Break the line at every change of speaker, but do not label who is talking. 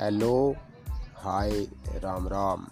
hello hi Ram Ram